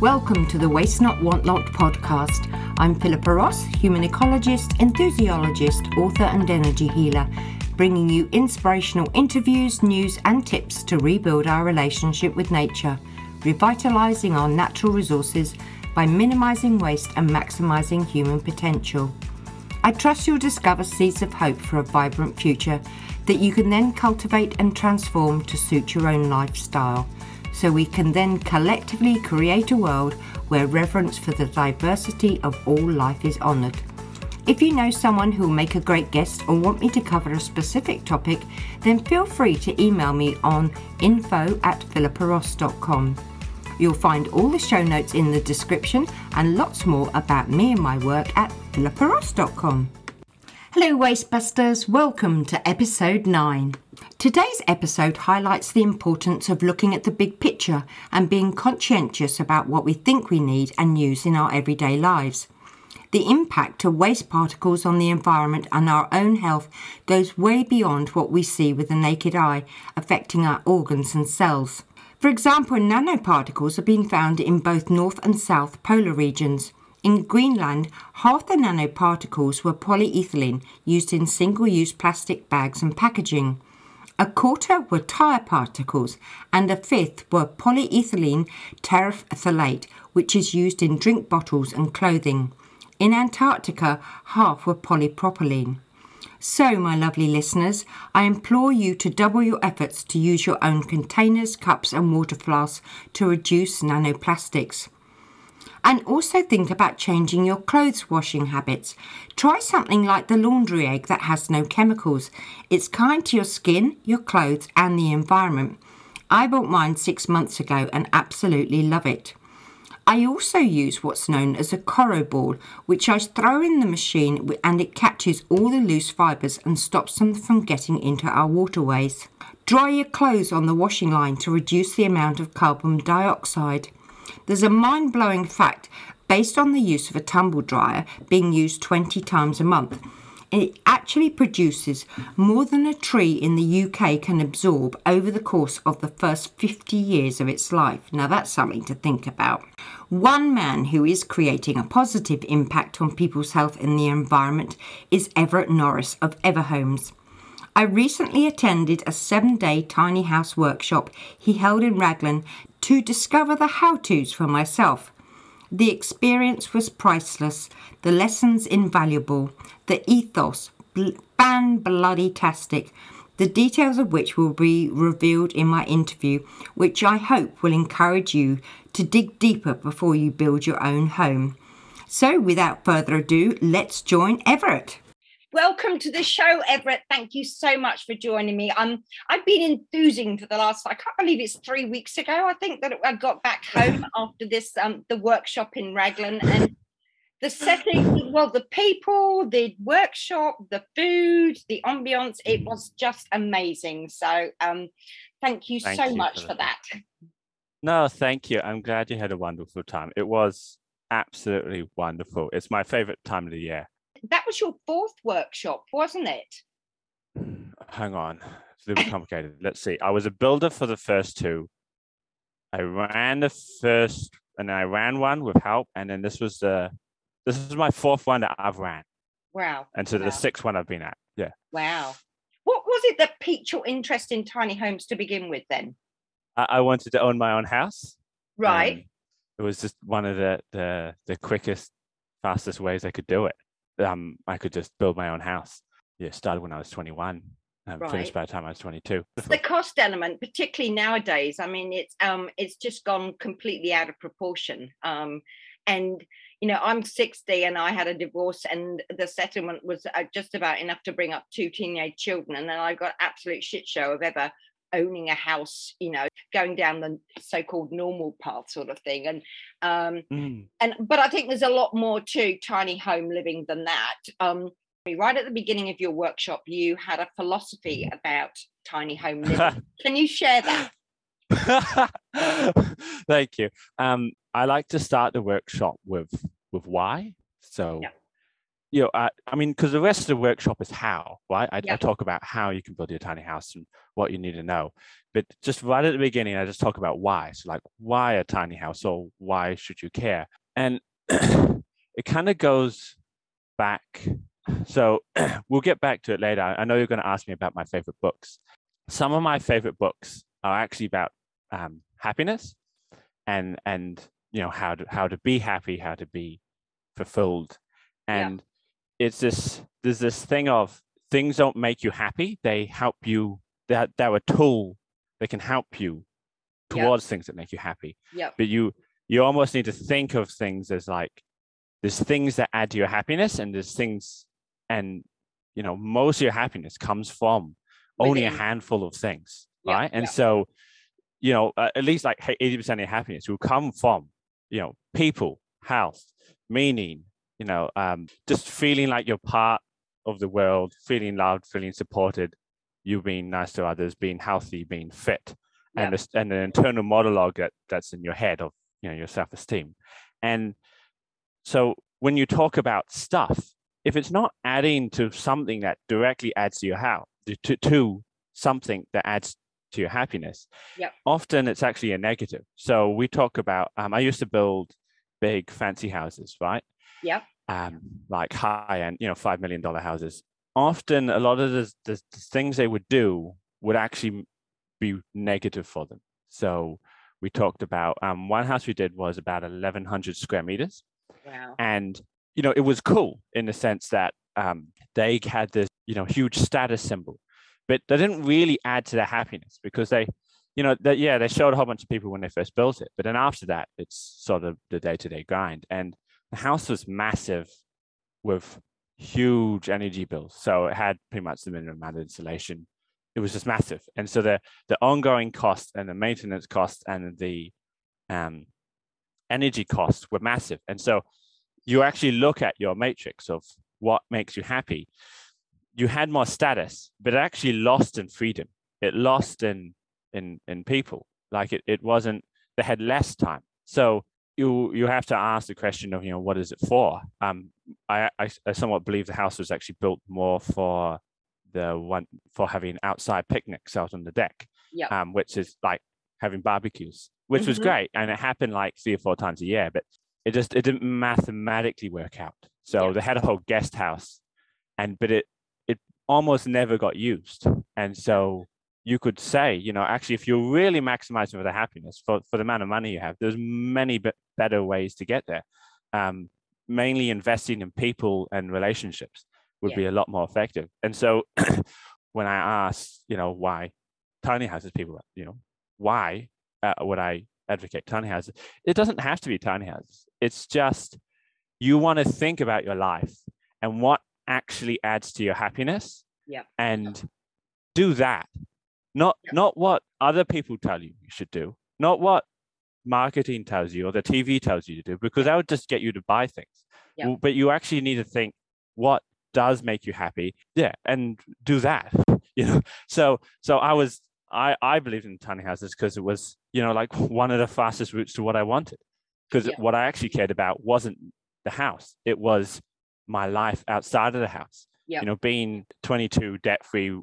Welcome to the Waste Not Want Lot podcast. I'm Philippa Ross, human ecologist, enthusiologist, author, and energy healer, bringing you inspirational interviews, news, and tips to rebuild our relationship with nature, revitalizing our natural resources by minimizing waste and maximizing human potential. I trust you'll discover seeds of hope for a vibrant future that you can then cultivate and transform to suit your own lifestyle so we can then collectively create a world where reverence for the diversity of all life is honoured. If you know someone who will make a great guest or want me to cover a specific topic, then feel free to email me on info at philippaross.com. You'll find all the show notes in the description and lots more about me and my work at philippaross.com. Hello, Wastebusters. Welcome to episode 9. Today's episode highlights the importance of looking at the big picture and being conscientious about what we think we need and use in our everyday lives. The impact of waste particles on the environment and our own health goes way beyond what we see with the naked eye, affecting our organs and cells. For example, nanoparticles have been found in both North and South polar regions. In Greenland, half the nanoparticles were polyethylene used in single use plastic bags and packaging. A quarter were tire particles, and a fifth were polyethylene terephthalate, which is used in drink bottles and clothing. In Antarctica, half were polypropylene. So, my lovely listeners, I implore you to double your efforts to use your own containers, cups, and water flasks to reduce nanoplastics. And also think about changing your clothes washing habits. Try something like the laundry egg that has no chemicals. It's kind to your skin, your clothes, and the environment. I bought mine six months ago and absolutely love it. I also use what's known as a Coro ball, which I throw in the machine and it catches all the loose fibres and stops them from getting into our waterways. Dry your clothes on the washing line to reduce the amount of carbon dioxide. There's a mind blowing fact based on the use of a tumble dryer being used 20 times a month. It actually produces more than a tree in the UK can absorb over the course of the first 50 years of its life. Now, that's something to think about. One man who is creating a positive impact on people's health and the environment is Everett Norris of Everhomes. I recently attended a seven day tiny house workshop he held in Raglan to discover the how to's for myself. The experience was priceless, the lessons invaluable, the ethos ban bloody tastic, the details of which will be revealed in my interview, which I hope will encourage you to dig deeper before you build your own home. So, without further ado, let's join Everett. Welcome to the show, Everett. Thank you so much for joining me. Um, I've been enthusing for the last, I can't believe it's three weeks ago. I think that I got back home after this, um, the workshop in Raglan and the setting, well, the people, the workshop, the food, the ambience, it was just amazing. So um, thank you thank so you much for, for that. No, thank you. I'm glad you had a wonderful time. It was absolutely wonderful. It's my favorite time of the year that was your fourth workshop, wasn't it? Hang on, it's a little bit complicated. Let's see. I was a builder for the first two. I ran the first, and then I ran one with help, and then this was the this is my fourth one that I've ran. Wow. And so wow. the sixth one I've been at. Yeah. Wow. What was it that piqued your interest in tiny homes to begin with then? I, I wanted to own my own house. Right. Um, it was just one of the the the quickest, fastest ways I could do it um, I could just build my own house. Yeah, started when I was 21 and right. finished by the time I was 22. The cost element, particularly nowadays, I mean, it's um, it's just gone completely out of proportion. Um, and you know, I'm 60 and I had a divorce, and the settlement was uh, just about enough to bring up two teenage children, and then I got absolute shit show of ever owning a house you know going down the so-called normal path sort of thing. And um mm. and but i think there's a lot more to tiny home living than that. Um right at the beginning of your workshop you had a philosophy about tiny home living. Can you share that? Thank you. Um i like to start the workshop with with why. So yeah. You know, I, I mean, because the rest of the workshop is how, right? I, Yeah. I talk about how you can build your tiny house and what you need to know. But just right at the beginning, I just talk about why. So, like, why a tiny house or why should you care? And it kind of goes back. So, we'll get back to it later. I know you're going to ask me about my favorite books. Some of my favorite books are actually about um, happiness and and you know how to how to be happy, how to be fulfilled, Yeah. It's this there's this thing of things don't make you happy they help you they're, they're a tool that can help you Yeah. towards things that make you happy Yep. but you you almost need to think of things as like there's things that add to your happiness and there's things and you know most of your happiness comes from only a handful of things Yeah, right and yeah. so you know uh, at least like 80% of your happiness will come from you know people health meaning you know um, just feeling like you're part of the world feeling loved feeling supported you being nice to others being healthy being fit and Yeah. this, and an internal monologue that, that's in your head of you know your self-esteem and so when you talk about stuff if it's not adding to something that directly adds to your house to, to something that adds to your happiness Yep. often it's actually a negative so we talk about um, i used to build big fancy houses right Yep. Um, like high end you know five million dollar houses. Often a lot of the, the, the things they would do would actually be negative for them. So we talked about um, one house we did was about 1100 square meters. Wow. and you know it was cool in the sense that um, they had this you know huge status symbol. But they didn't really add to their happiness because they you know that yeah they showed a whole bunch of people when they first built it. But then after that it's sort of the day-to-day grind. And the house was massive with huge energy bills. So it had pretty much the minimum amount of insulation. It was just massive. And so the the ongoing cost and the maintenance cost and the um, energy costs were massive. And so you actually look at your matrix of what makes you happy. You had more status but it actually lost in freedom. It lost in in in people. Like it, it wasn't they had less time. So you you have to ask the question of you know what is it for um i i, I somewhat believe the house was actually built more for the one for having outside picnics out on the deck Yep. um which is like having barbecues which was Mhm. great and it happened like three or four times a year but it just it didn't mathematically work out so Yeah. they had a whole guest house and but it it almost never got used and so you could say you know actually if you're really maximizing for the happiness for, for the amount of money you have there's many be- better ways to get there um, mainly investing in people and relationships would Yeah. be a lot more effective and so when i ask you know why tiny houses people you know why uh, would i advocate tiny houses it doesn't have to be tiny houses it's just you want to think about your life and what actually adds to your happiness Yeah. and do that not Yeah. not what other people tell you you should do not what marketing tells you or the tv tells you to do because that would just get you to buy things Yeah. But you actually need to think what does make you happy yeah and do that you know so so i was i i believed in tiny houses because it was you know like one of the fastest routes to what i wanted because Yeah. what i actually cared about wasn't the house it was my life outside of the house Yeah. you know being 22 debt free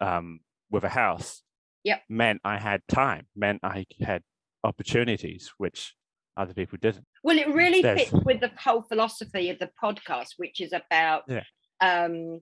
um with a house Yep. meant i had time meant i had opportunities which other people didn't Well, it really There's- fits with the whole philosophy of the podcast, which is about Yeah. um,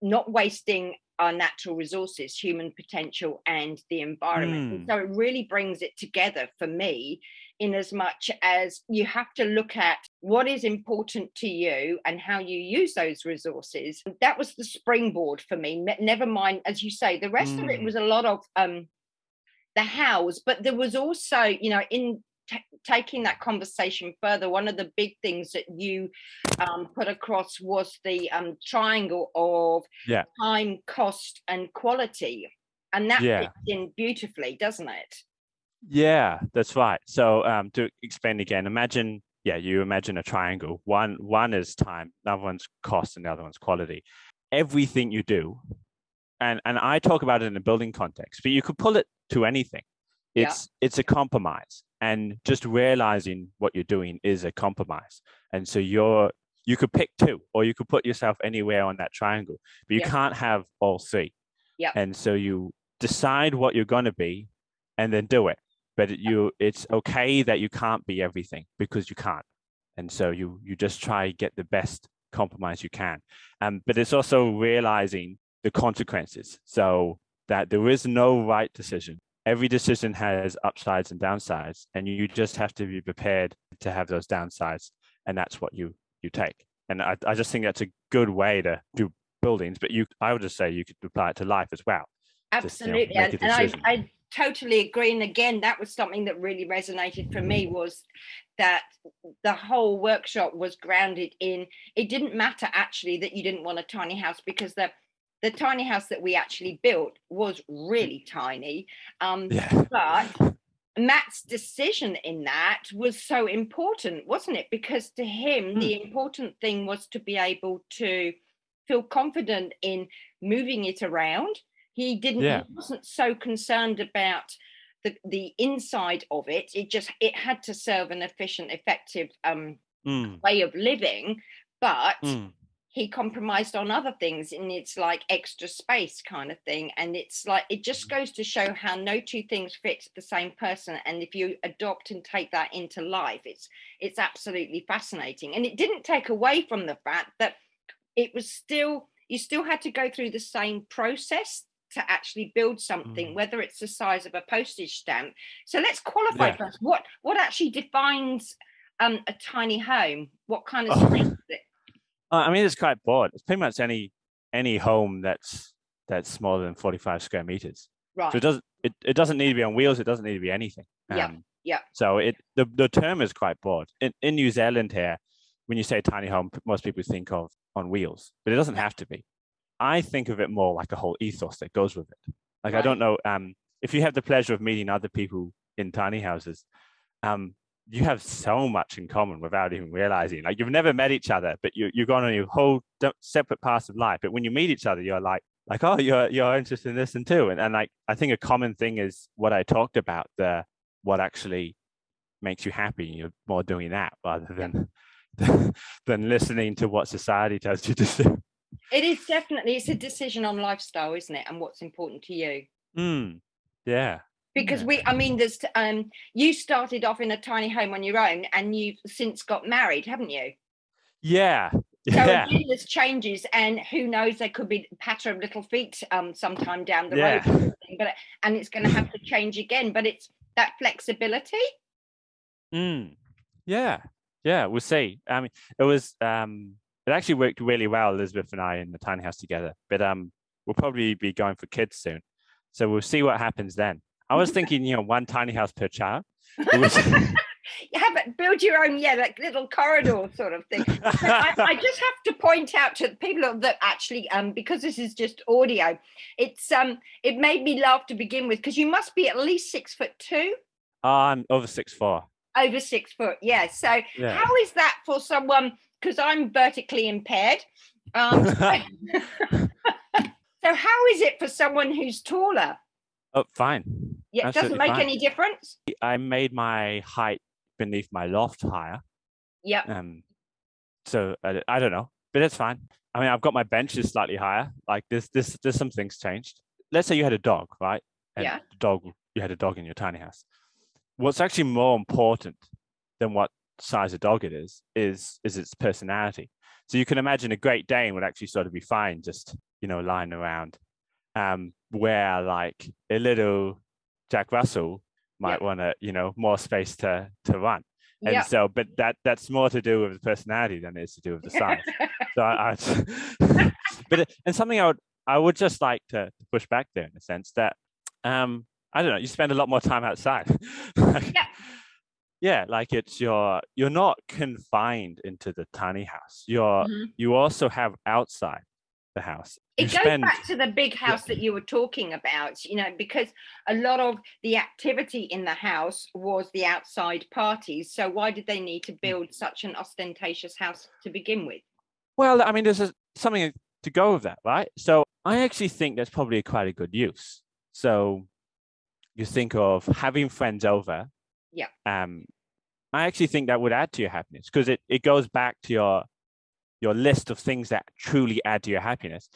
not wasting our natural resources, human potential, and the environment. And Mm. so it really brings it together for me, in as much as you have to look at what is important to you and how you use those resources. That was the springboard for me. Never mind, as you say, the rest of it Mm. was a lot of um, the hows, but there was also, you know, in ta taking that conversation further, one of the big things that you um, put across was the um, triangle of Yeah. time, cost, and quality. And that Yeah. fits in beautifully, doesn't it? Yeah, that's right. So um, to explain again, imagine, yeah, you imagine a triangle. One one is time, the other one's cost, and the other one's quality. Everything you do, and and I talk about it in a building context, but you could pull it to anything. Yeah. It's it's a compromise, and just realizing what you're doing is a compromise. And so you're you could pick two, or you could put yourself anywhere on that triangle, but you Yeah. can't have all three. Yeah. And so you decide what you're going to be, and then do it. But it- you, it's okay that you can't be everything because you can't. And so you you just try get the best compromise you can. Um, but it's also realizing the consequences. So that there is no right decision. Every decision has upsides and downsides, and you just have to be prepared to have those downsides, and that's what you you take. And I, I just think that's a good way to do buildings. But you, I would just say you could apply it to life as well. Just, you know, Absolutely. and and I. I totally agree. And again, that was something that really resonated for me was that the whole workshop was grounded in it didn't matter actually that you didn't want a tiny house because the the tiny house that we actually built was really tiny. Um, Yeah. but Matt's decision in that was so important, wasn't it? Because to him, the important thing was to be able to feel confident in moving it around. He didn't, Yeah. he wasn't so concerned about the, the inside of it. It just, it had to serve an efficient, effective um, Mm, way of living. But mm, he compromised on other things and it's like extra space kind of thing and it's like it just goes to show how no two things fit the same person and if you adopt and take that into life it's it's absolutely fascinating and it didn't take away from the fact that it was still you still had to go through the same process to actually build something Mm. whether it's the size of a postage stamp so let's qualify Yeah. first what what actually defines um, a tiny home what kind of Oh. space is it Uh, I mean, it's quite broad. It's pretty much any any home that's that's smaller than 45 square meters. right So it doesn't it, it doesn't need to be on wheels. It doesn't need to be anything. Yeah, yeah. So it the, the term is quite broad. In, in New Zealand here, when you say tiny home, most people think of on wheels, but it doesn't have to be. I think of it more like a whole ethos that goes with it. Like I don't know um, if you have the pleasure of meeting other people in tiny houses. Um, you have so much in common without even realizing. Like you've never met each other, but you you've gone on your whole separate paths of life. But when you meet each other, you're like, like, oh, you're you're interested in this and too. And and like I think a common thing is what I talked about, the what actually makes you happy. You're more doing that rather than than listening to what society tells you to do. It is definitely it's a decision on lifestyle, isn't it? And what's important to you. Mm, yeah. Because Yeah. we I mean there's um you started off in a tiny home on your own and you've since got married, haven't you? Yeah. So Yeah. there's changes and who knows there could be patter of little feet um sometime down the Yeah. road but and it's going to have to change again. But it's that flexibility. Mm, yeah, yeah, we'll see. I mean, it was um, it actually worked really well, Elizabeth and I in the tiny house together. But um, we'll probably be going for kids soon, so we'll see what happens then. I was thinking, you know, one tiny house per child. Was- You have it build your own, yeah, like little corridor sort of thing. But I, I just have to point out to the people that actually, um, because this is just audio, it's um, it made me laugh to begin with because you must be at least six foot two, I'm over six four. over six foot, yeah. So Yeah. how is that for someone? Because I'm vertically impaired. Um, so how is it for someone who's taller? oh, fine. Yeah, it doesn't make fine. any difference. I made my height beneath my loft higher. Yeah, Um, so I, I don't know, but it's fine. I mean, I've got my benches slightly higher. Like this, this, there's some things changed. Let's say you had a dog, right? And Yeah. dog, you had a dog in your tiny house. What's actually more important than what size of dog it is, is is its personality. So you can imagine a Great Dane would actually sort of be fine, just you know, lying around. Um, where like a little Jack Russell might want to, you know, more space to to run. And yeah. so, but that that's more to do with the personality than it is to do with the size. so I, I but it, and something I would I would just like to, to push back there in the sense that um I don't know, you spend a lot more time outside. Like, Yeah. Yeah, like it's your you're not confined into the tiny house. You're Mhm. you also have outside the house. You goes spend back to the big house that you were talking about you know because a lot of the activity in the house was the outside parties so why did they need Mm. to build such an ostentatious house to begin with Well, I mean, there's a, something to go with that, right? So I actually think that's probably quite a good use. So you think of having friends over. Yeah. Um, I actually think that would add to your happiness because it, it goes back to your your list of things that truly add to your happiness.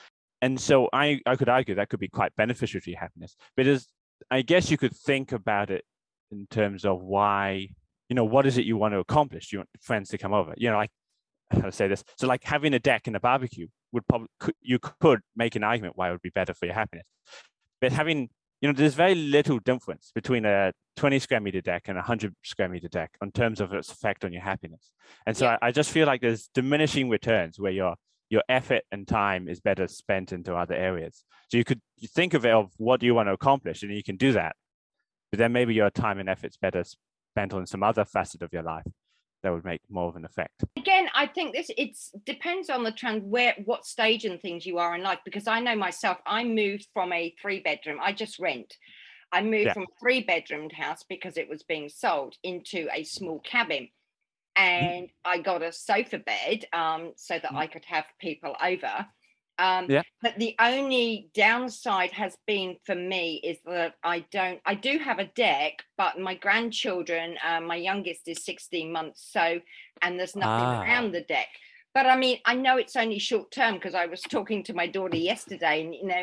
And so I, I could argue that could be quite beneficial to your happiness. But as I guess you could think about it in terms of why, you know, what is it you want to accomplish? You want friends to come over. You know, like to say this. So like having a deck and a barbecue would probably you could make an argument why it would be better for your happiness. But having you know, there's very little difference between a 20 square meter deck and a 100 square meter deck in terms of its effect on your happiness. And so yeah. I, I, just feel like there's diminishing returns where your your effort and time is better spent into other areas. So you could think of it of what do you want to accomplish, and you can do that. But then maybe your time and effort's better spent on some other facet of your life that would make more of an effect again i think this it depends on the trend where what stage and things you are in life because i know myself i moved from a three bedroom i just rent i moved yeah. from a three bedroomed house because it was being sold into a small cabin mm-hmm. and i got a sofa bed um, so that mm-hmm. i could have people over um, yeah. But the only downside has been for me is that I don't, I do have a deck, but my grandchildren, uh, my youngest is 16 months. So, and there's nothing ah. around the deck. But I mean, I know it's only short term because I was talking to my daughter yesterday and, you know,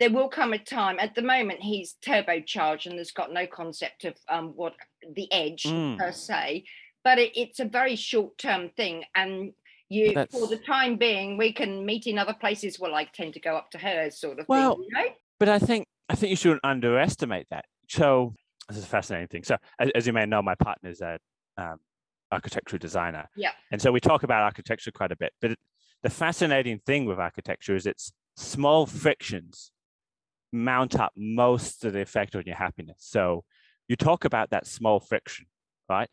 there will come a time at the moment he's turbocharged and there's got no concept of um, what the edge mm. per se but it, it's a very short term thing and you That's... for the time being we can meet in other places well i tend to go up to hers sort of well thing, you know? but i think i think you shouldn't underestimate that. So this is a fascinating thing. So as, as you may know my partner is a um, architectural designer. Yeah. And so we talk about architecture quite a bit but it, the fascinating thing with architecture is it's small frictions mount up most of the effect on your happiness. So you talk about that small friction right?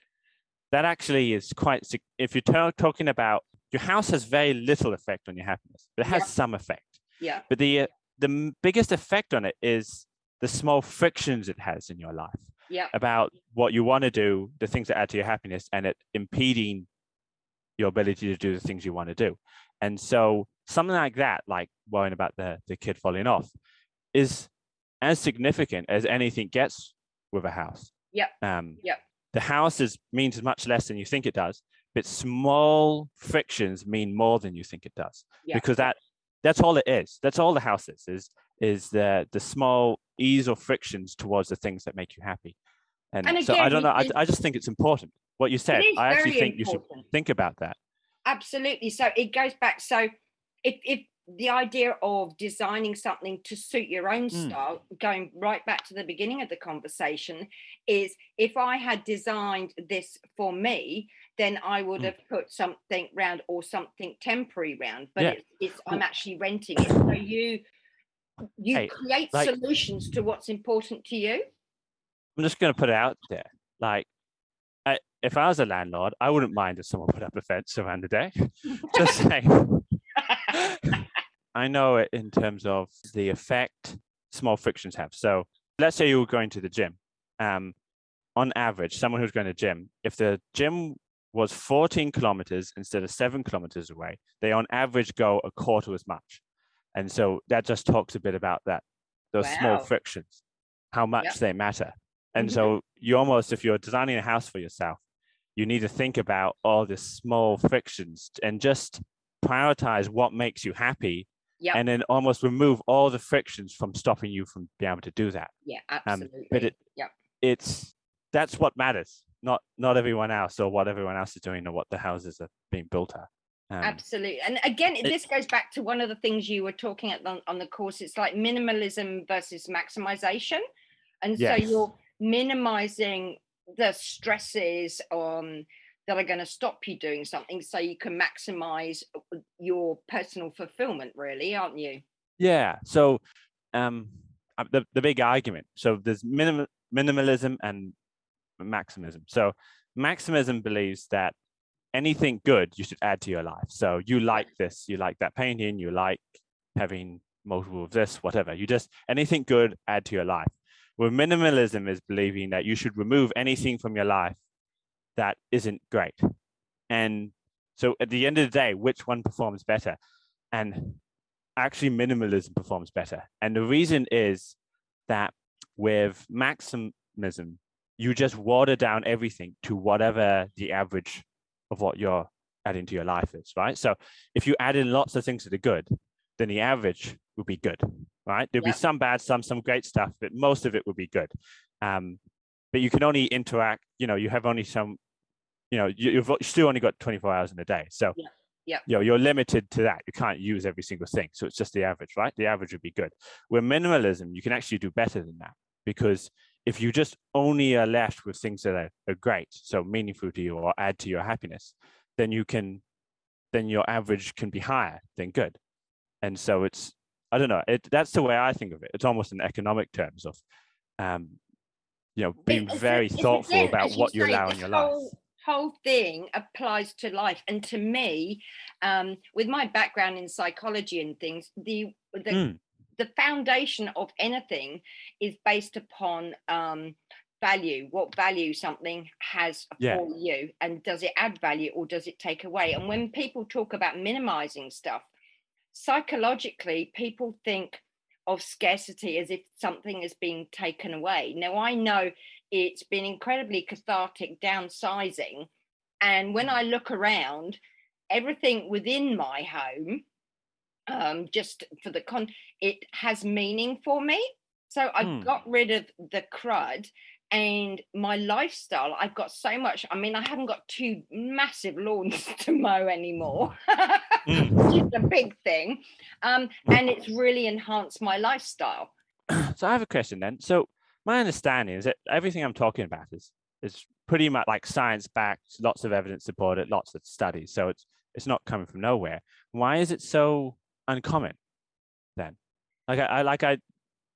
That actually is quite if you're talking about your house has very little effect on your happiness, but it has yeah. some effect. Yeah. But the uh, the biggest effect on it is the small frictions it has in your life. Yeah. About what you want to do, the things that add to your happiness, and it impeding your ability to do the things you want to do. And so something like that, like worrying about the the kid falling off, is as significant as anything gets with a house. Yeah. Um, yeah. The house is means much less than you think it does, but small frictions mean more than you think it does. Yeah. because that that's all it is. That's all the house is is is the the small ease or frictions towards the things that make you happy. And, and again, so i don't know I, I just think it's important. What you said i actually think important. you should think about that. Absolutely. So it goes back so if if the idea of designing something to suit your own mm. style, going right back to the beginning of the conversation, is if I had designed this for me, then I would mm. have put something round or something temporary round. But yeah. it's, it's, I'm actually renting it. So you you hey, create like, solutions to what's important to you. I'm just going to put it out there. Like, I, if I was a landlord, I wouldn't mind if someone put up a fence around the deck. just saying. I know it in terms of the effect small frictions have. So let's say you were going to the gym. Um, on average, someone who's going to gym, if the gym was 14 kilometers instead of seven kilometers away, they on average go a quarter as much. And so that just talks a bit about that, those wow. small frictions, how much yep. they matter. And mm-hmm. so you almost, if you're designing a house for yourself, you need to think about all the small frictions and just prioritize what makes you happy And then almost remove all the frictions from stopping you from being able to do that. Yeah, absolutely. Um, but it, yep. it's that's what matters, not not everyone else or what everyone else is doing or what the houses are being built at. Um, Absolutely, and again, it, this goes back to one of the things you were talking at on, on the course. It's like minimalism versus maximization, and yes. so you're minimizing the stresses on that are going to stop you doing something so you can maximize uh, your personal fulfillment really aren't you? Yeah so um uh, the, the big argument so there's minim, minimalism and maximism so maximism believes that anything good you should add to your life. So you like this you like that painting you like having multiple of this whatever. You just anything good add to your life. Where minimalism is believing that you should remove anything from your life that isn't great. And so at the end of the day, which one performs better? And actually, minimalism performs better. And the reason is that with maximism, you just water down everything to whatever the average of what you're adding to your life is, right? So if you add in lots of things that are good, then the average will be good, right? There'll Yep. be some bad, some some great stuff, but most of it will be good. Um, but you can only interact, you know, you have only some, you know, you, you've still only got 24 hours in a day. So, Yeah. Yep. you know, you're limited to that. You can't use every single thing. So it's just the average, right? The average would be good. With minimalism, you can actually do better than that because if you just only are left with things that are, are great, so meaningful to you or add to your happiness, then you can, then your average can be higher than good. And so it's, I don't know, it, that's the way I think of it. It's almost in economic terms of, um, you know, being It's- very it's thoughtful again, about what you allow in your life. whole, Whole thing applies to life, and to me, um, with my background in psychology and things, the the Mm, the foundation of anything is based upon um, value what value something has Yeah. for you and does it add value or does it take away and when people talk about minimizing stuff psychologically people think of scarcity as if something is being taken away. Now i know it's been incredibly cathartic downsizing and when i look around everything within my home um, just for the con it has meaning for me. So i Hmm. got rid of the crud and my lifestyle i've got so much i mean i haven't got two massive lawns to mow anymore Mm. which is a big thing um, and it's really enhanced my lifestyle so I have a question then. So my understanding is that everything I'm talking about is is pretty much like science backed, lots of evidence supported, lots of studies. So it's it's not coming from nowhere. Why is it so uncommon then? Like I, I like I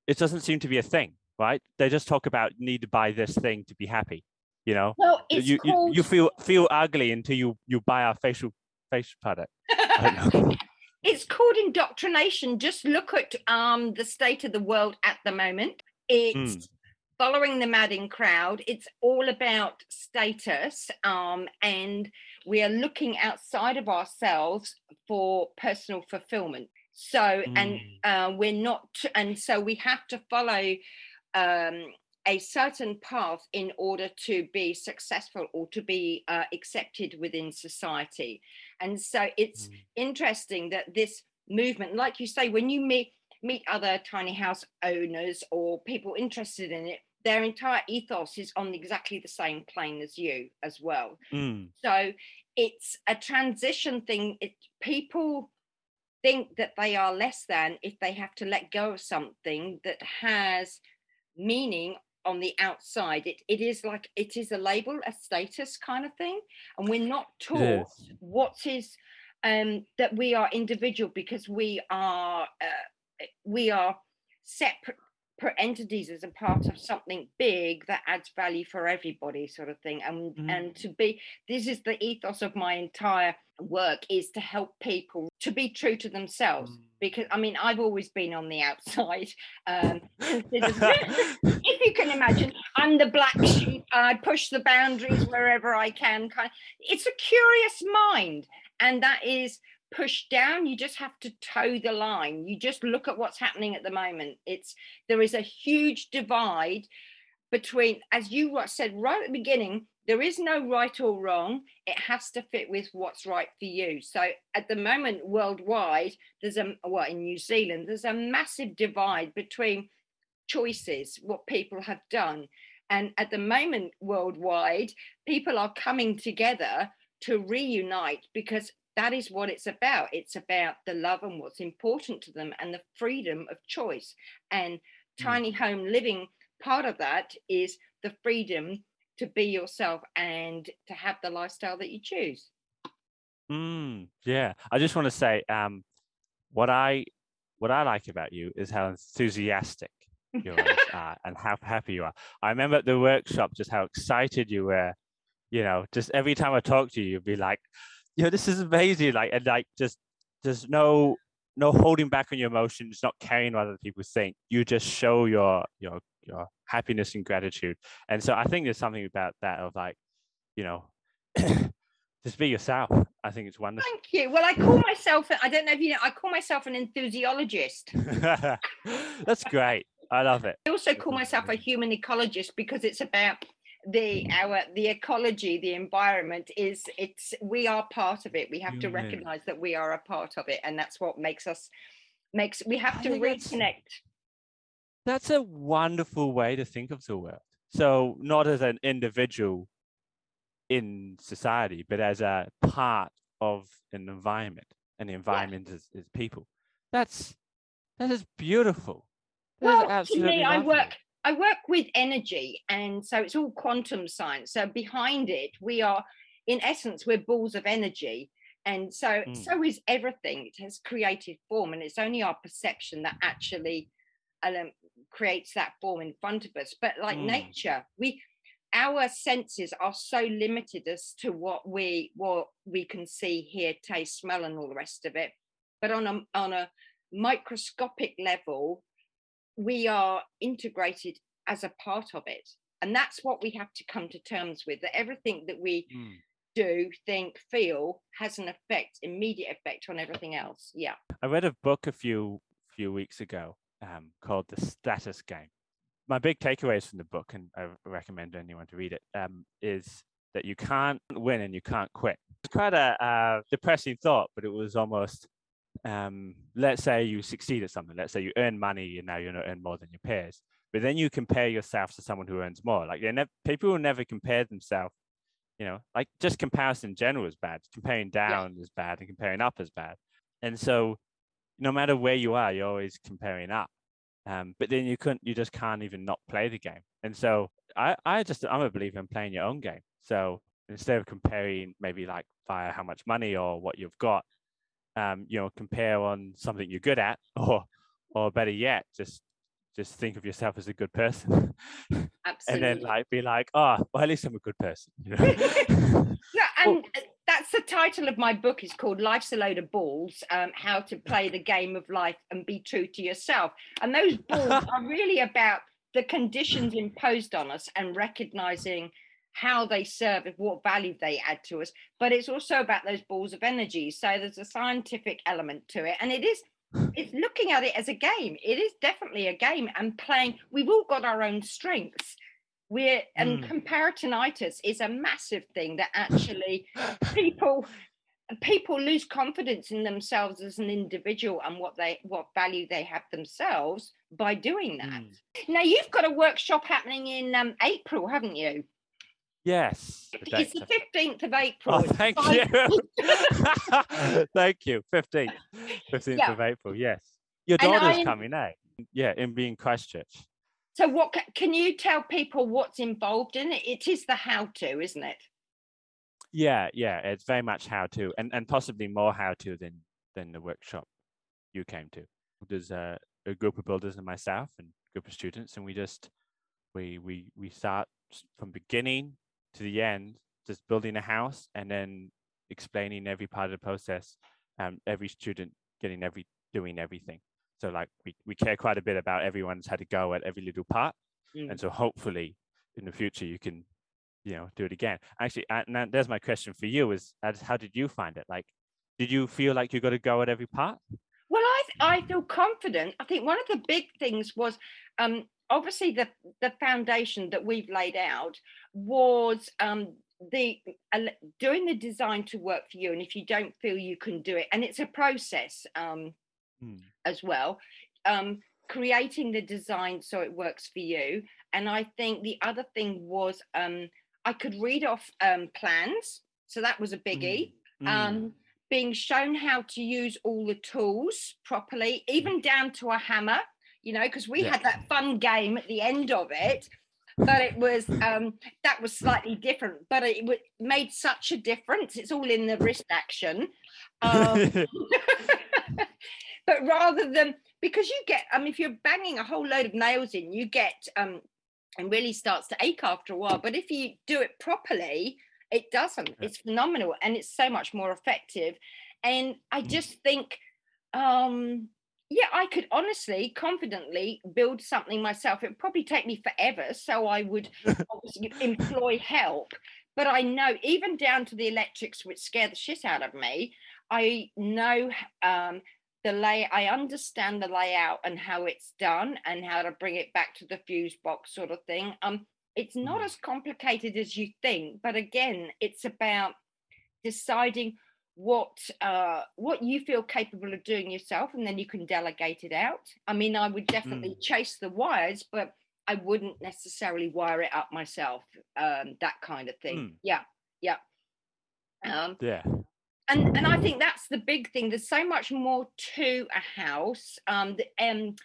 it doesn't seem to be a thing, right? They just talk about need to buy this thing to be happy. You know? well it's You, you called you feel feel ugly until you you buy our facial face product. I don't know. it's called indoctrination. Just look at um, the state of the world at the moment. It's following the madding crowd. It's all about status, um, and we are looking outside of ourselves for personal fulfillment. So, and Mm. uh, we're not, and so we have to follow um, a certain path in order to be successful or to be uh, accepted within society. And so it's Mm. interesting that this movement, like you say, when you meet meet other tiny house owners or people interested in it, their entire ethos is on exactly the same plane as you as well. Mm. So it's a transition thing. It people think that they are less than if they have to let go of something that has meaning on the outside. It it is like it is a label, a status kind of thing, and we're not taught is. what is um that we are individual because we are uh, we are separate per entities as a part of something big that adds value for everybody sort of thing. And and to be this is the ethos of my entire work is to help people to be true to themselves. Mm. because i mean i've always been on the outside um if you can imagine i'm the black sheep. I push the boundaries wherever i can kind of, it's a curious mind. And that is pushed down you just have to toe the line. You just look at what's happening at the moment. It's there is a huge divide between as you said right at the beginning there is no right or wrong. It has to fit with what's right for you. So at the moment worldwide there's a well in new zealand there's a massive divide between choices what people have done. And at the moment worldwide people are coming together to reunite because that is what it's about. It's about the love and what's important to them and the freedom of choice. And tiny home living part of that is the freedom to be yourself and to have the lifestyle that you choose. Mm, yeah, I just want to say, um, what I what I like about you is how enthusiastic you are and how happy you are. I remember at the workshop just how excited you were. You know, just every time I talk to you, you'd be like, "You know, this is amazing!" Like, and like, just there's no no holding back on your emotions, not caring what other people think. You just show your your your happiness and gratitude. And so I think there's something about that of like, you know, just be yourself. I think it's wonderful. thank you well i call myself i don't know if you know i call myself an enthusiologist That's great. I love it. I also call myself a human ecologist because it's about the mm-hmm. our the ecology the environment is it's we are part of it we have to Human. recognize that we are a part of it and that's what makes us makes we have I to oh, that's- reconnect That's a wonderful way to think of the world. So not as an individual in society, but as a part of an environment, and the environment is, is people. That's that is beautiful. That is well to me i work i work with energy and so it's all quantum science. So behind it we are in essence we're balls of energy. And so Mm. so is everything. It has created form and it's only our perception that actually um, creates that form in front of us. But like Mm. nature we our senses are so limited as to what we what we can see hear taste smell and all the rest of it. But on a on a microscopic level we are integrated as a part of it and that's what we have to come to terms with that everything that we Mm. do think feel has an effect immediate effect on everything else yeah I read a book a few few weeks ago um, called The Status Game. My big takeaways from the book, and I recommend anyone to read it, um, is that you can't win and you can't quit. It's quite a uh, depressing thought, but it was almost, um, let's say you succeed at something. Let's say you earn money and now you're earn more than your peers. But then you compare yourself to someone who earns more. Like they never, people will never compare themselves. You know, like just comparison in general is bad. Comparing down is bad, and comparing up is bad. And so no matter where you are, you're always comparing up. Um, but then you couldn't, you just can't even not play the game. And so I, I just, I'm a believer in playing your own game. So instead of comparing maybe like via how much money or what you've got, um, you know, compare on something you're good at, or, or better yet, just, just think of yourself as a good person, and then like be like, oh, well, at least I'm a good person. You know? yeah and uh, that's the title of my book is called life's a load of balls um, how to play the game of life and be true to yourself and those balls are really about the conditions imposed on us and recognizing how they serve and what value they add to us but it's also about those balls of energy. So there's a scientific element to it and it is it's looking at it as a game. It is definitely a game and playing we've all got our own strengths. We're and Mm. comparisonitis is a massive thing that actually people people lose confidence in themselves as an individual and what they what value they have themselves by doing that. Mm. now you've got a workshop happening in um, april haven't you Yes. the it's the 15th of april Oh, thank you. thank you. 15th. 15th Yeah. of April. Yes. Your And daughter's I- coming, eh? Yeah, in being Christchurch. so what can you tell people what's involved in it it is the how to isn't it Yeah, yeah. It's very much how to, and, and possibly more how to than than the workshop you came to. There's a, a group of builders and myself and a group of students, and we just we we we start from beginning to the end, just building a house and then explaining every part of the process. Um, every student getting every doing everything. So like we, we care quite a bit about everyone's had to go at every little part. Mm. And so hopefully in the future you can, you know, do it again. Actually, uh, now there's my question for you is as how did you find it? Like, did you feel like you got to go at every part? Well, I I feel confident. I think one of the big things was um, obviously the the foundation that we've laid out was um, the ele- doing the design to work for you, and if you don't feel you can do it, and it's a process um, Hmm. as well. Um, creating the design so it works for you, and I think the other thing was um, I could read off um, plans, so that was a biggie Mm. um, being shown how to use all the tools properly, even down to a hammer, you know, because we Yeah. had that fun game at the end of it. But it was um, that was slightly different, but it w- made such a difference. It's all in the wrist action. Um, but rather than because you get, um, if you're banging a whole load of nails in, you get um, and really starts to ache after a while. But if you do it properly, it doesn't. Yeah. It's phenomenal and it's so much more effective. And I Mm. just think, um, yeah, I could honestly, confidently build something myself. It'd probably take me forever. So I would obviously employ help. But I know, even down to the electrics, which scare the shit out of me, I know um, the lay. I understand the layout and how it's done and how to bring it back to the fuse box, sort of thing. Um, it's not Mm. as complicated as you think but again it's about deciding what uh what you feel capable of doing yourself and then you can delegate it out i mean i would definitely chase the wires but i wouldn't necessarily wire it up myself um that kind of thing Mm. yeah yeah um Yeah. and and I think that's the big thing. There's so much more to a house. Um, the, um,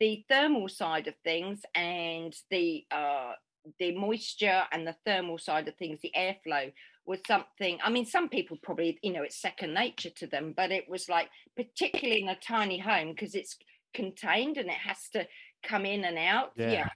the thermal side of things and the uh, the moisture and the thermal side of things, the airflow was something. I mean, some people probably you know it's second nature to them, but it was like particularly in a tiny home because it's contained and it has to come in and out. Yeah. yeah.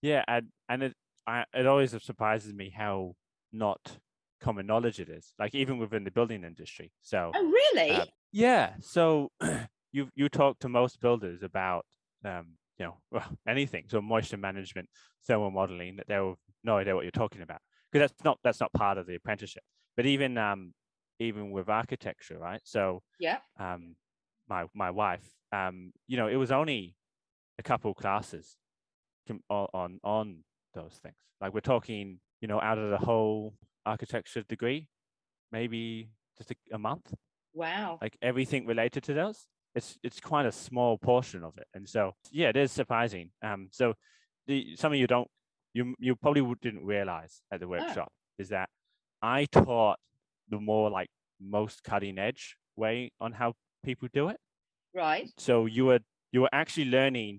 Yeah, and and it I, it always surprises me how not common knowledge it is. Like even within the building industry. So Oh, really? Uh, yeah, so you you talk to most builders about um, you know well, anything, so moisture management, thermal modeling, that they'll have no idea what you're talking about because that's not that's not part of the apprenticeship. But even um, even with architecture, right? So yeah. um, my my wife, um, you know, it was only a couple classes on on those things. Like we're talking, you know, out of the whole architecture degree, maybe just a, a month Wow. like everything related to those it's it's quite a small portion of it and so yeah it is surprising um so the some of you don't you you probably didn't realize at the workshop is that i taught the more like most cutting edge way on how people do it Right. so you were you were actually learning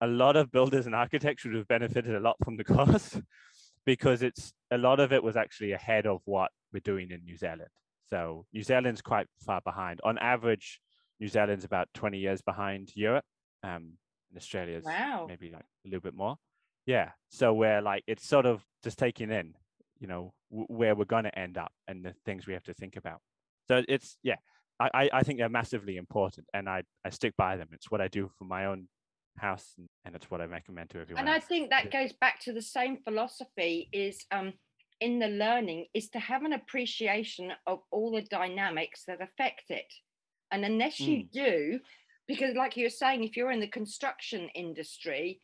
a lot of builders and architects would have benefited a lot from the course because it's a lot of it was actually ahead of what we're doing in New Zealand. So New Zealand's quite far behind. On average, New Zealand's about 20 years behind Europe. Um, and Australia's Wow. maybe like a little bit more. Yeah. So we're like it's sort of just taking in, you know, w- where we're going to end up and the things we have to think about. So it's yeah, I, I- think they're massively important and I, I stick by them. It's what I do for my own house and, and it's what I recommend to everyone. and i think that goes back to the same philosophy is um in the learning is to have an appreciation of all the dynamics that affect it and unless you do because like you were saying if you're in the construction industry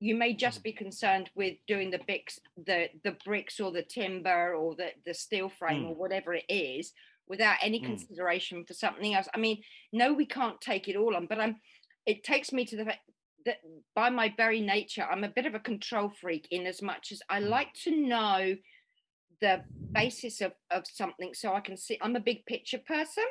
you may just be concerned with doing the bricks the the bricks or the timber or the the steel frame Mm. or whatever it is without any Mm. consideration for something else i mean no we can't take it all on but i'm it takes me to the fact that by my very nature, I'm a bit of a control freak in as much as I Mm. like to know the basis of, of something so I can see I'm a big picture person.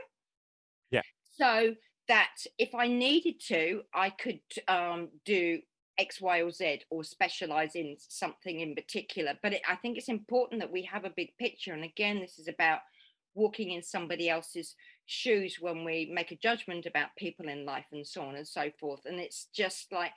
Yeah. So that if I needed to, I could um, do X, Y, or Z or specialize in something in particular. But it, I think it's important that we have a big picture. And again, this is about walking in somebody else's shoes when we make a judgment about people in life and so on and so forth. And it's just like,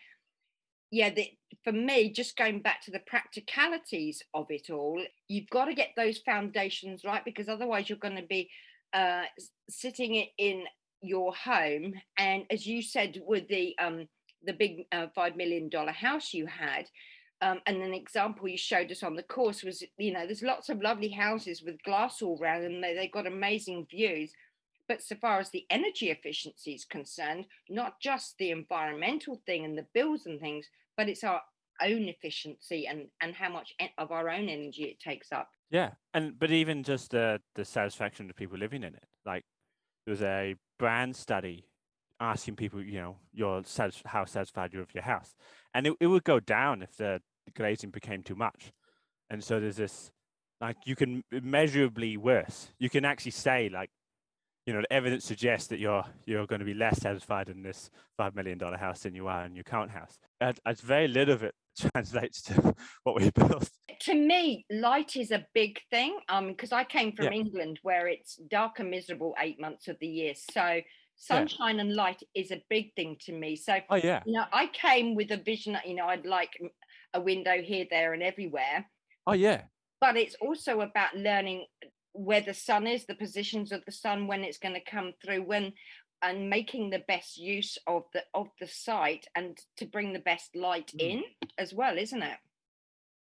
yeah, the, for me, just going back to the practicalities of it all, you've got to get those foundations right because otherwise you're going to be uh, sitting in your home. And as you said, with the um, the big uh, five million dollar house you had, um, and an example you showed us on the course was, you know, there's lots of lovely houses with glass all round, and they, they've got amazing views. But so far as the energy efficiency is concerned, not just the environmental thing and the bills and things, but it's our own efficiency and and how much of our own energy it takes up. Yeah, and but even just the the satisfaction of people living in it. Like there was a BRANZ study asking people, you know, your satis- how satisfied you're with your house, and it, it would go down if the, glazing became too much. And so there's this, like you can measurably worse. You can actually say like, you know, the evidence suggests that you're you're going to be less satisfied in this five million dollar house than you are in your current house. And it's very little of it translates to what we built. To me, light is a big thing. Um, because I came from Yeah. England where it's dark and miserable eight months of the year. So sunshine and light is a big thing to me. So Oh yeah, you know, I came with a vision that, you know, I'd like a window here, there, and everywhere. oh yeah. But it's also about learning where the sun is, the positions of the sun, when it's going to come through, when and making the best use of the of the site and to bring the best light Mm. in as well, isn't it?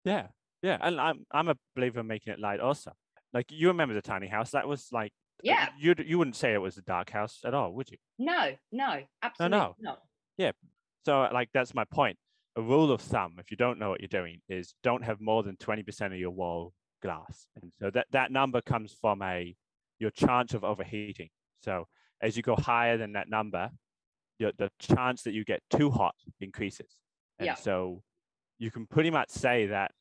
Yeah, yeah, and I'm I'm a believer in making it light also. Like you remember the tiny house? That was like Uh, yeah. You you wouldn't say it was a dark house at all, would you? No, no, absolutely no. not. Yeah so uh, like that's my point. a rule of thumb, if you don't know what you're doing, is don't have more than 20% of your wall glass. And so that, that number comes from a your chance of overheating. So as you go higher than that number, your, the chance that you get too hot increases. And Yeah. so you can pretty much say that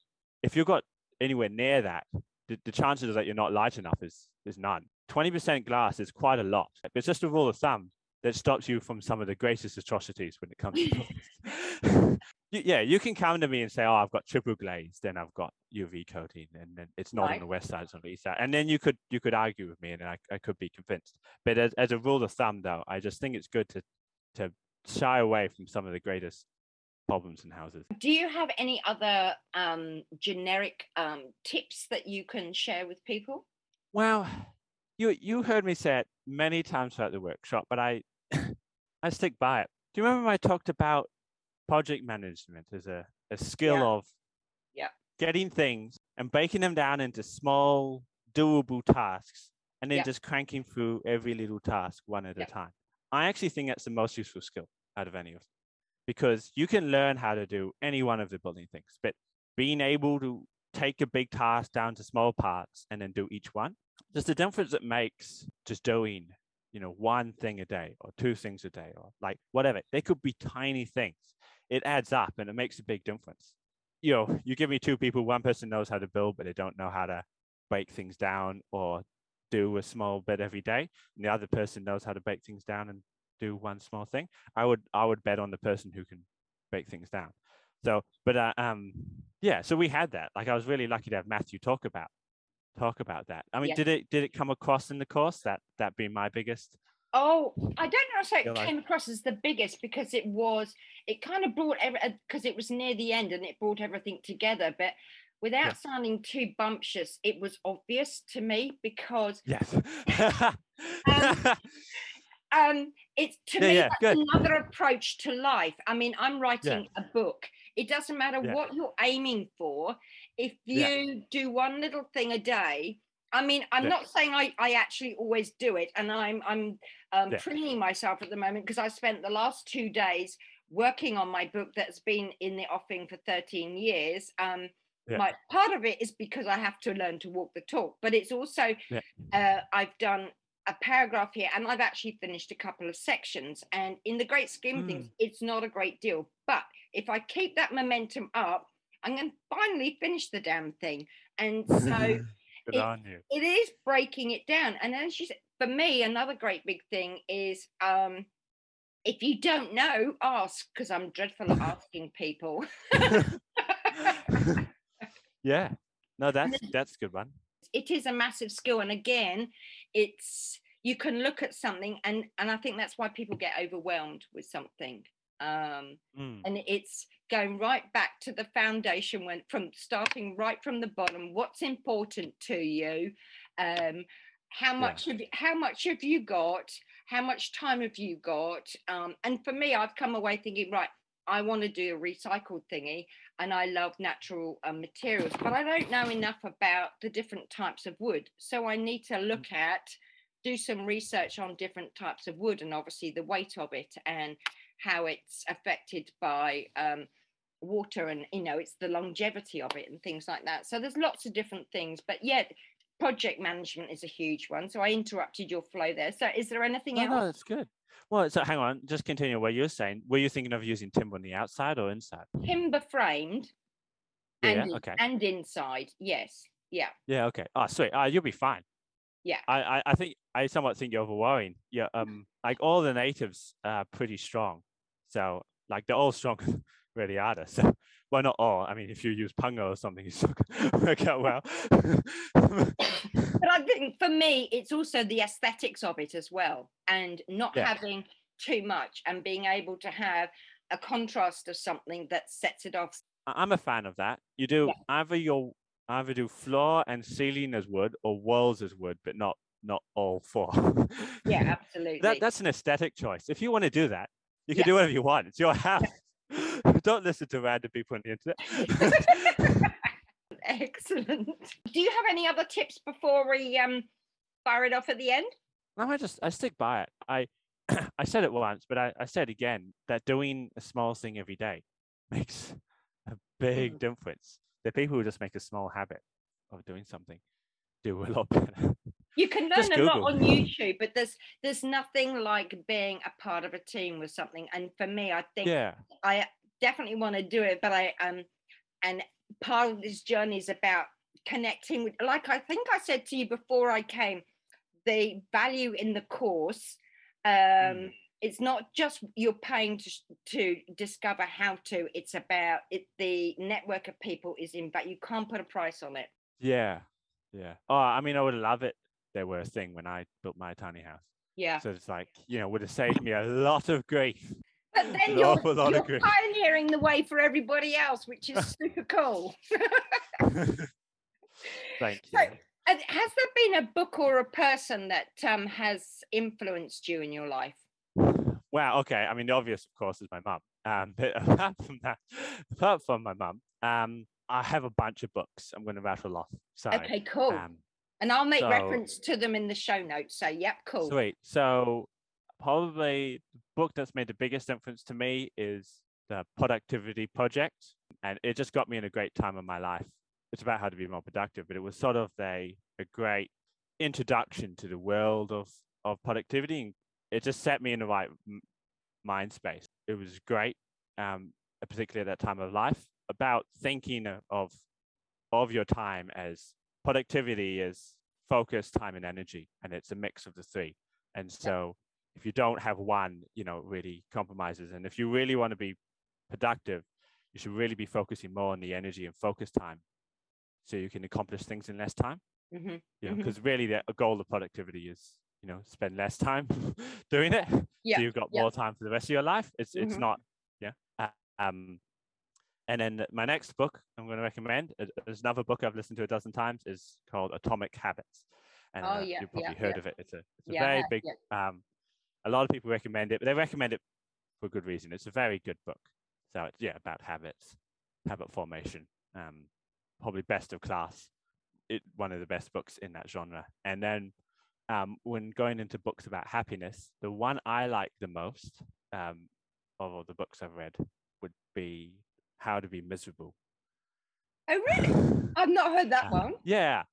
if you've got anywhere near that, the, the chances that you're not large enough is is none. 20% glass is quite a lot. It's just a rule of thumb that stops you from some of the greatest atrocities when it comes to yeah, you can come to me and say, "Oh, I've got triple glazed, then I've got UV coating, and then it's not on the west side, it's on the east side." And then you could you could argue with me, and I, I could be convinced. But as, as a rule of thumb, though, I just think it's good to to shy away from some of the greatest problems in houses. Do you have any other um, generic um, tips that you can share with people? Well, you you heard me say it many times throughout the workshop, but I I stick by it. Do you remember I talked about project management as a, a skill Yeah. of Yeah. getting things and breaking them down into small, doable tasks and then Yeah. just cranking through every little task one at a time. I actually think that's the most useful skill out of any of them because you can learn how to do any one of the building things, but being able to take a big task down to small parts and then do each one, there's the difference it makes just doing, you know, one thing a day or two things a day or like whatever. They could be tiny things. It adds up and it makes a big difference. You know, you give me two people, one person knows how to build, but they don't know how to break things down or do a small bit every day. And the other person knows how to break things down and do one small thing. I would I would bet on the person who can break things down. So, but uh, um, yeah. So we had that. Like I was really lucky to have Matthew talk about talk about that. I mean, Yeah. did it did it come across in the course that that being my biggest? Oh, I don't know if it came across as the biggest because it was, it kind of brought every, because it was near the end and it brought everything together. But without Yeah. sounding too bumptious, it was obvious to me because Yes. um it's to Yeah, me yeah, that's good. another approach to life i mean i'm writing a book it doesn't matter Yeah. what you're aiming for if you Yeah. do one little thing a day i mean i'm Yeah. not saying i i actually always do it and i'm i'm um, Yeah. preening myself at the moment because i spent the last two days working on my book that's been in the offing for 13 years um Yeah. my part of it is because i have to learn to walk the talk but it's also uh, i've done a paragraph here and I've actually finished a couple of sections. And in the great scheme of Mm. things, it's not a great deal. But if I keep that momentum up, I'm going to finally finish the damn thing. And so it- it is breaking it down. And as she said, for me, another great big thing is um, if you don't know, ask because I'm dreadful at asking people. yeah. No, that's that's a good one. it is a massive skill and again it's you can look at something and and i think that's why people get overwhelmed with something um Mm. and it's going right back to the foundation when from starting right from the bottom what's important to you? Um how much have you, how much have you got? How much time have you got? Um and for me i've come away thinking right i want to do a recycled thingy and i love natural uh, materials but i don't know enough about the different types of wood. So i need to look at do some research on different types of wood and obviously the weight of it and how it's affected by um, water and you know it's the longevity of it and things like that so there's lots of different things but yet project management is a huge one so i interrupted your flow there so is there anything No, else no, that's good. Well, so hang on, just continue what you're saying. Were you thinking of using timber on the outside or inside? timber framed Yeah, and yeah, okay. and inside yes yeah Yeah, okay. Oh, sweet. Uh, you'll be fine. Yeah. I, I, I think I somewhat think you're overworrying. Yeah. Um, like all the natives are pretty strong. So like they're all strong, really are they? So well, not all. I mean, if you use punga or something, it's not gonna work out well. but i think for me it's also the aesthetics of it as well and not Yeah. having too much and being able to have a contrast of something that sets it off I'm a fan of that. You do either your either do floor and ceiling as wood or walls as wood, but not not all four. yeah absolutely that that's an aesthetic choice. If you want to do that, you can Yeah. do whatever you want. It's your house. Don't listen to random people on the internet. Excellent. Do you have any other tips before we um fire it off at the end? no, I just I stick by it. I I said it once, but I, I said again that doing a small thing every day makes a big Mm. difference. The people who just make a small habit of doing something do a lot better. You can learn a lot on YouTube, but there's there's nothing like being a part of a team with something. And for me, I think yeah, I definitely want to do it, but I um and part of this journey is about connecting with like I think I said to you before I came, the value in the course. Um Mm. It's not just you're paying to to discover how to, it's about it the network of people is in but you can't put a price on it. yeah, yeah. Oh, I mean, I would love it. There were a thing when I built my tiny house. Yeah. So it's like, you know, would have saved me a lot of grief. But then you're, you're pioneering the way for everybody else, which is super cool. Thank you. And Has there been a book or a person that um, has influenced you in your life? Well, okay. I mean, the obvious, of course, is my mum. Um, but apart from that, apart from my mum, um, I have a bunch of books. I'm going to rattle off. So, Okay, cool. um, and I'll make so- reference to them in the show notes. So, yep, cool. Sweet. So probably the book that's made the biggest difference to me is the Productivity Project. And it just got me in a great time of my life. It's about how to be more productive, but it was sort of a, a great introduction to the world of, of productivity. And it just set me in the right mind space. It was great, um, particularly at that time of life, about thinking of, of, your time as productivity is focus, time, and energy. And it's a mix of the three. And so if you don't have one, you know, it really compromises. And if you really want to be productive, you should really be focusing more on the energy and focus time so you can accomplish things in less time. Mhm. You know, Mhm. because really the goal of productivity is, you know, spend less time doing it. Yeah, So you've got yeah. more time for the rest of your life. It's it's Mhm. not, yeah. Uh, um and then my next book I'm going to recommend is is another book I've listened to a dozen times is called Atomic Habits. And Oh, uh, yeah, you've probably yeah, heard of it. It's a, it's a very big um, a lot of people recommend it, but they recommend it for good reason. It's a very good book. So it's yeah about habits, habit formation. Um, probably best of class. It one of the best books in that genre. And then um, when going into books about happiness, the one I like the most um, of all the books I've read would be How to Be Miserable. Oh, really? I've not heard that Uh, one. Yeah.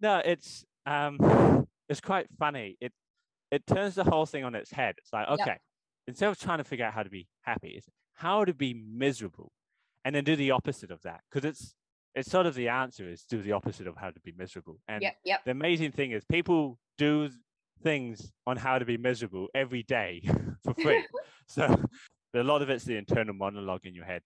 No, it's um it's quite funny. It it turns the whole thing on its head. It's like, okay, instead of trying to figure out how to be happy, it's how to be miserable. And then do the opposite of that. Because it's it's sort of the answer is do the opposite of how to be miserable. And Yep, yep. the amazing thing is people do things on how to be miserable every day for free. so but a lot of it's the internal monologue in your head.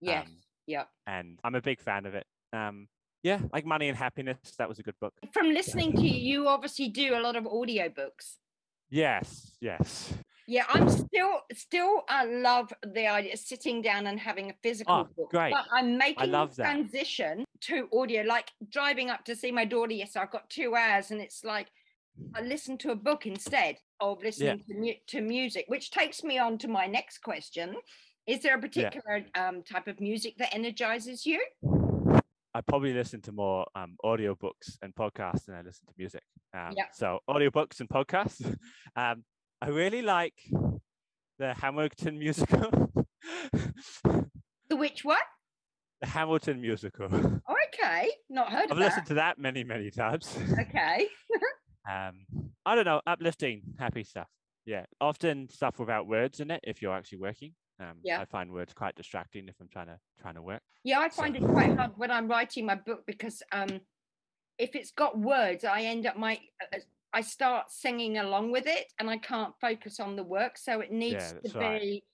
Yeah. Um, yep. and I'm a big fan of it. Um, yeah, like Money and Happiness. That was a good book. From listening to you, you obviously do a lot of audiobooks. Yes, yes. Yeah, I'm still still I love the idea of sitting down and having a physical Oh, book. great. But I'm making that. transition to audio, like driving up to see my daughter. Yes, I've got two hours, and it's like I listen to a book instead of listening to, mu- to music, which takes me on to my next question. Is there a particular um, type of music that energizes you? I probably listen to more um, audiobooks and podcasts than I listen to music. Um, Yeah. So audiobooks and podcasts. um, I really like the Hamilton musical. The which one? the Hamilton musical. Oh, okay, not heard of it. I've listened that. to that many, many times. Okay, um, I don't know, uplifting, happy stuff. Yeah, often stuff without words in it. If you're actually working, um, Yeah. I find words quite distracting if I'm trying to trying to work. yeah, I find it quite hard when I'm writing my book because um, if it's got words, I end up my uh, I start singing along with it, and I can't focus on the work. So it needs Yeah, to right. be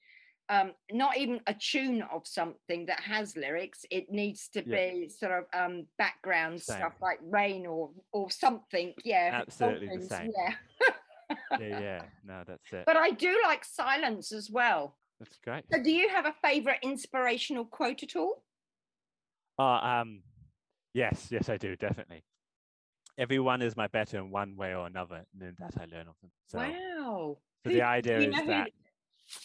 um, not even a tune of something that has lyrics. It needs to Yeah. be sort of um, background Same. stuff like rain or or something. Yeah, Absolutely the same. Yeah, Yeah, yeah. No, that's it. but I do like silence as well. That's great. So, do you have a favorite inspirational quote at all? Oh, um, yes, yes, I do definitely. Everyone is my better in one way or another, and then that I learn of them. So, wow. so the idea is know who- that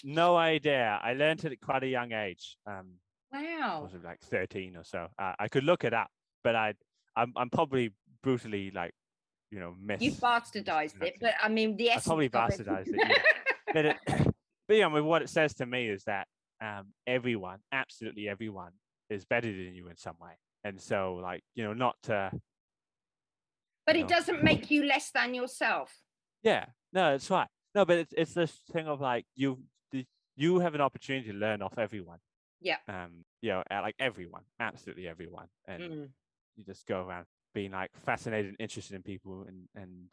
no idea. I learned it at quite a young age. Um, Wow. was like 13 or so? Uh, I could look it up, but I, I'm, I'm probably brutally like, you know, miss. You bastardized it, but I mean, the I essence probably of it- bastardized it. Yeah. but, it, but yeah, I mean, what it says to me is that um, everyone, absolutely everyone, is better than you in some way. And so, like, you know, not to. But it doesn't make you less than yourself. Yeah, no, it's right. No, but it's it's this thing of like you you have an opportunity to learn off everyone. Yeah. Um, you know, like everyone, absolutely everyone, and mm. you just go around being like fascinated and interested in people and and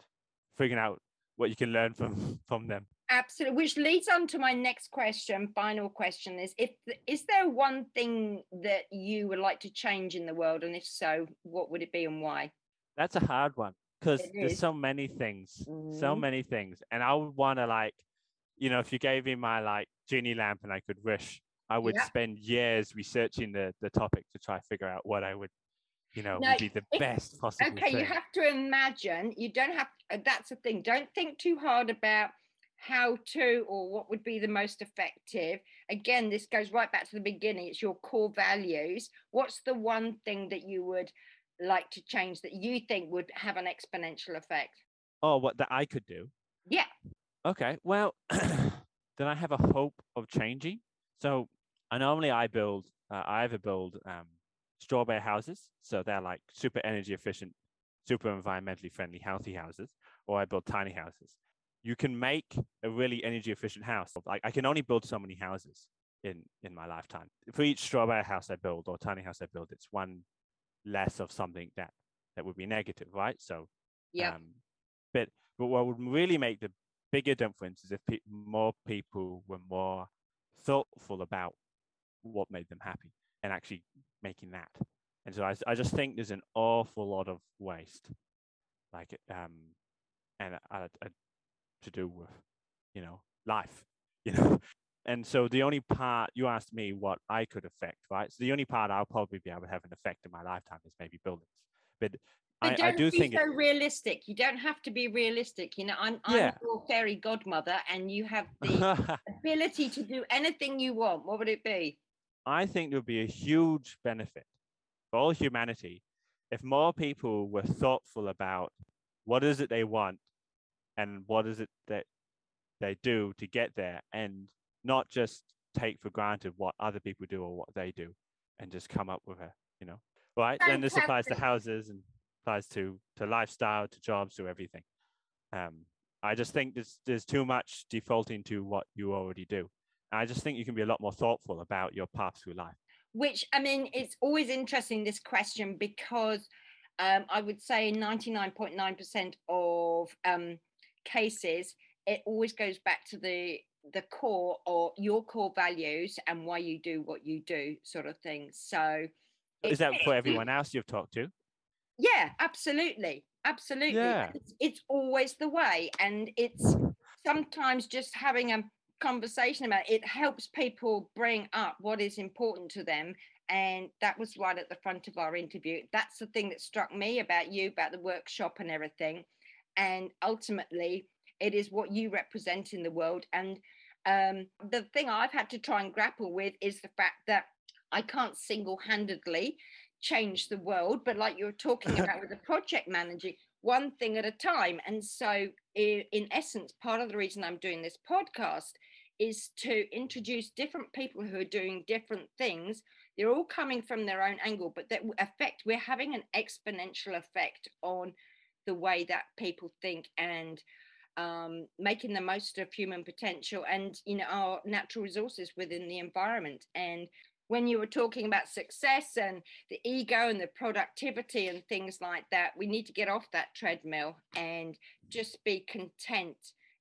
figuring out what you can learn from from them absolutely which leads on to my next question final question is if is there one thing that you would like to change in the world and if so what would it be and why that's a hard one because there's so many things mm-hmm. so many things and i would want to like you know if you gave me my like genie lamp and i could wish i would yeah. spend years researching the the topic to try to figure out what i would you know, no, would be the best possible. Okay, thing. you have to imagine. You don't have. Uh, that's the thing. Don't think too hard about how to or what would be the most effective. Again, this goes right back to the beginning. It's your core values. What's the one thing that you would like to change that you think would have an exponential effect? Oh, what that I could do? Yeah. Okay. Well, then I have a hope of changing. So I normally I build. Uh, I either build um, straw bale houses. So they're like super energy efficient, super environmentally friendly, healthy houses, or I build tiny houses. You can make a really energy efficient house. Like I can only build so many houses in in my lifetime. For each straw bale house I build or tiny house I build, it's one less of something that that would be negative, right? So yeah. Um, but but what would really make the bigger difference is if pe- more people were more thoughtful about what made them happy and actually making that. And so I, I just think there's an awful lot of waste, like um, and uh, uh, to do with, you know, life, you know. And so the only part you asked me what I could affect, right? So the only part I'll probably be able to have an effect in my lifetime is maybe buildings. But but I, I, do think so it, realistic. You don't have to be realistic. You know, I'm, I'm yeah. your fairy godmother, and you have the ability to do anything you want. What would it be? I think there would be a huge benefit for all humanity if more people were thoughtful about what is it they want and what is it that they do to get there and not just take for granted what other people do or what they do and just come up with a you know right Fantastic. and this applies to houses and applies to to lifestyle to jobs to everything um i just think there's there's too much defaulting to what you already do I just think you can be a lot more thoughtful about your path through life. Which, I mean, it's always interesting this question because um, I would say 99.9% of um, cases, it always goes back to the the core or your core values and why you do what you do, sort of thing. So, is that for everyone else you've talked to? Yeah, absolutely, absolutely. Yeah. It's, it's always the way, and it's sometimes just having a conversation about it, it helps people bring up what is important to them and that was right at the front of our interview that's the thing that struck me about you about the workshop and everything and ultimately it is what you represent in the world and um, the thing i've had to try and grapple with is the fact that i can't single-handedly change the world but like you're talking about with the project manager one thing at a time. And so, in essence, part of the reason I'm doing this podcast is to introduce different people who are doing different things. They're all coming from their own angle, but that effect, we're having an exponential effect on the way that people think and um, making the most of human potential and you know our natural resources within the environment and when you were talking about success and the ego and the productivity and things like that, we need to get off that treadmill and just be content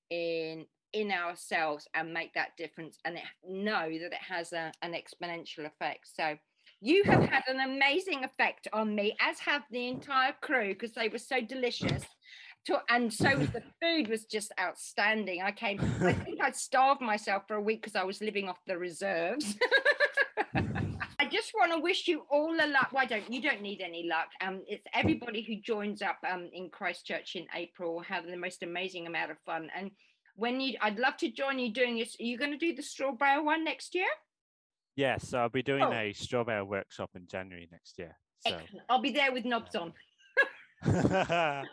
in in ourselves and make that difference and know that it has a, an exponential effect. So you have had an amazing effect on me, as have the entire crew, because they were so delicious. To, and so the food was just outstanding. I came, I think I'd starved myself for a week because I was living off the reserves. I just want to wish you all the luck. Why don't you don't need any luck? Um, it's everybody who joins up um in Christchurch in April having the most amazing amount of fun. And when you, I'd love to join you doing this. Are you going to do the straw bale one next year? Yes, I'll be doing oh. a straw bale workshop in January next year. So. I'll be there with knobs on.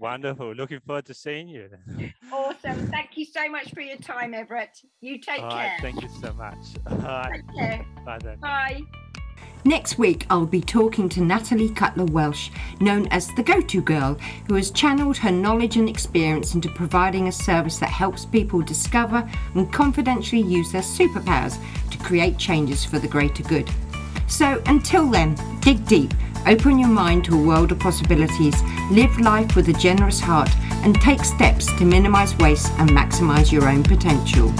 Wonderful. Looking forward to seeing you. awesome. awesome. Thank you so much for your time, Everett. You take All care. right, thank you so much. All right, Take care. bye then. Bye. Next week, I'll be talking to Natalie Cutler Welsh, known as the Go To Girl, who has channeled her knowledge and experience into providing a service that helps people discover and confidentially use their superpowers to create changes for the greater good. So until then, dig deep, open your mind to a world of possibilities, live life with a generous heart, and take steps to minimize waste and maximize your own potential.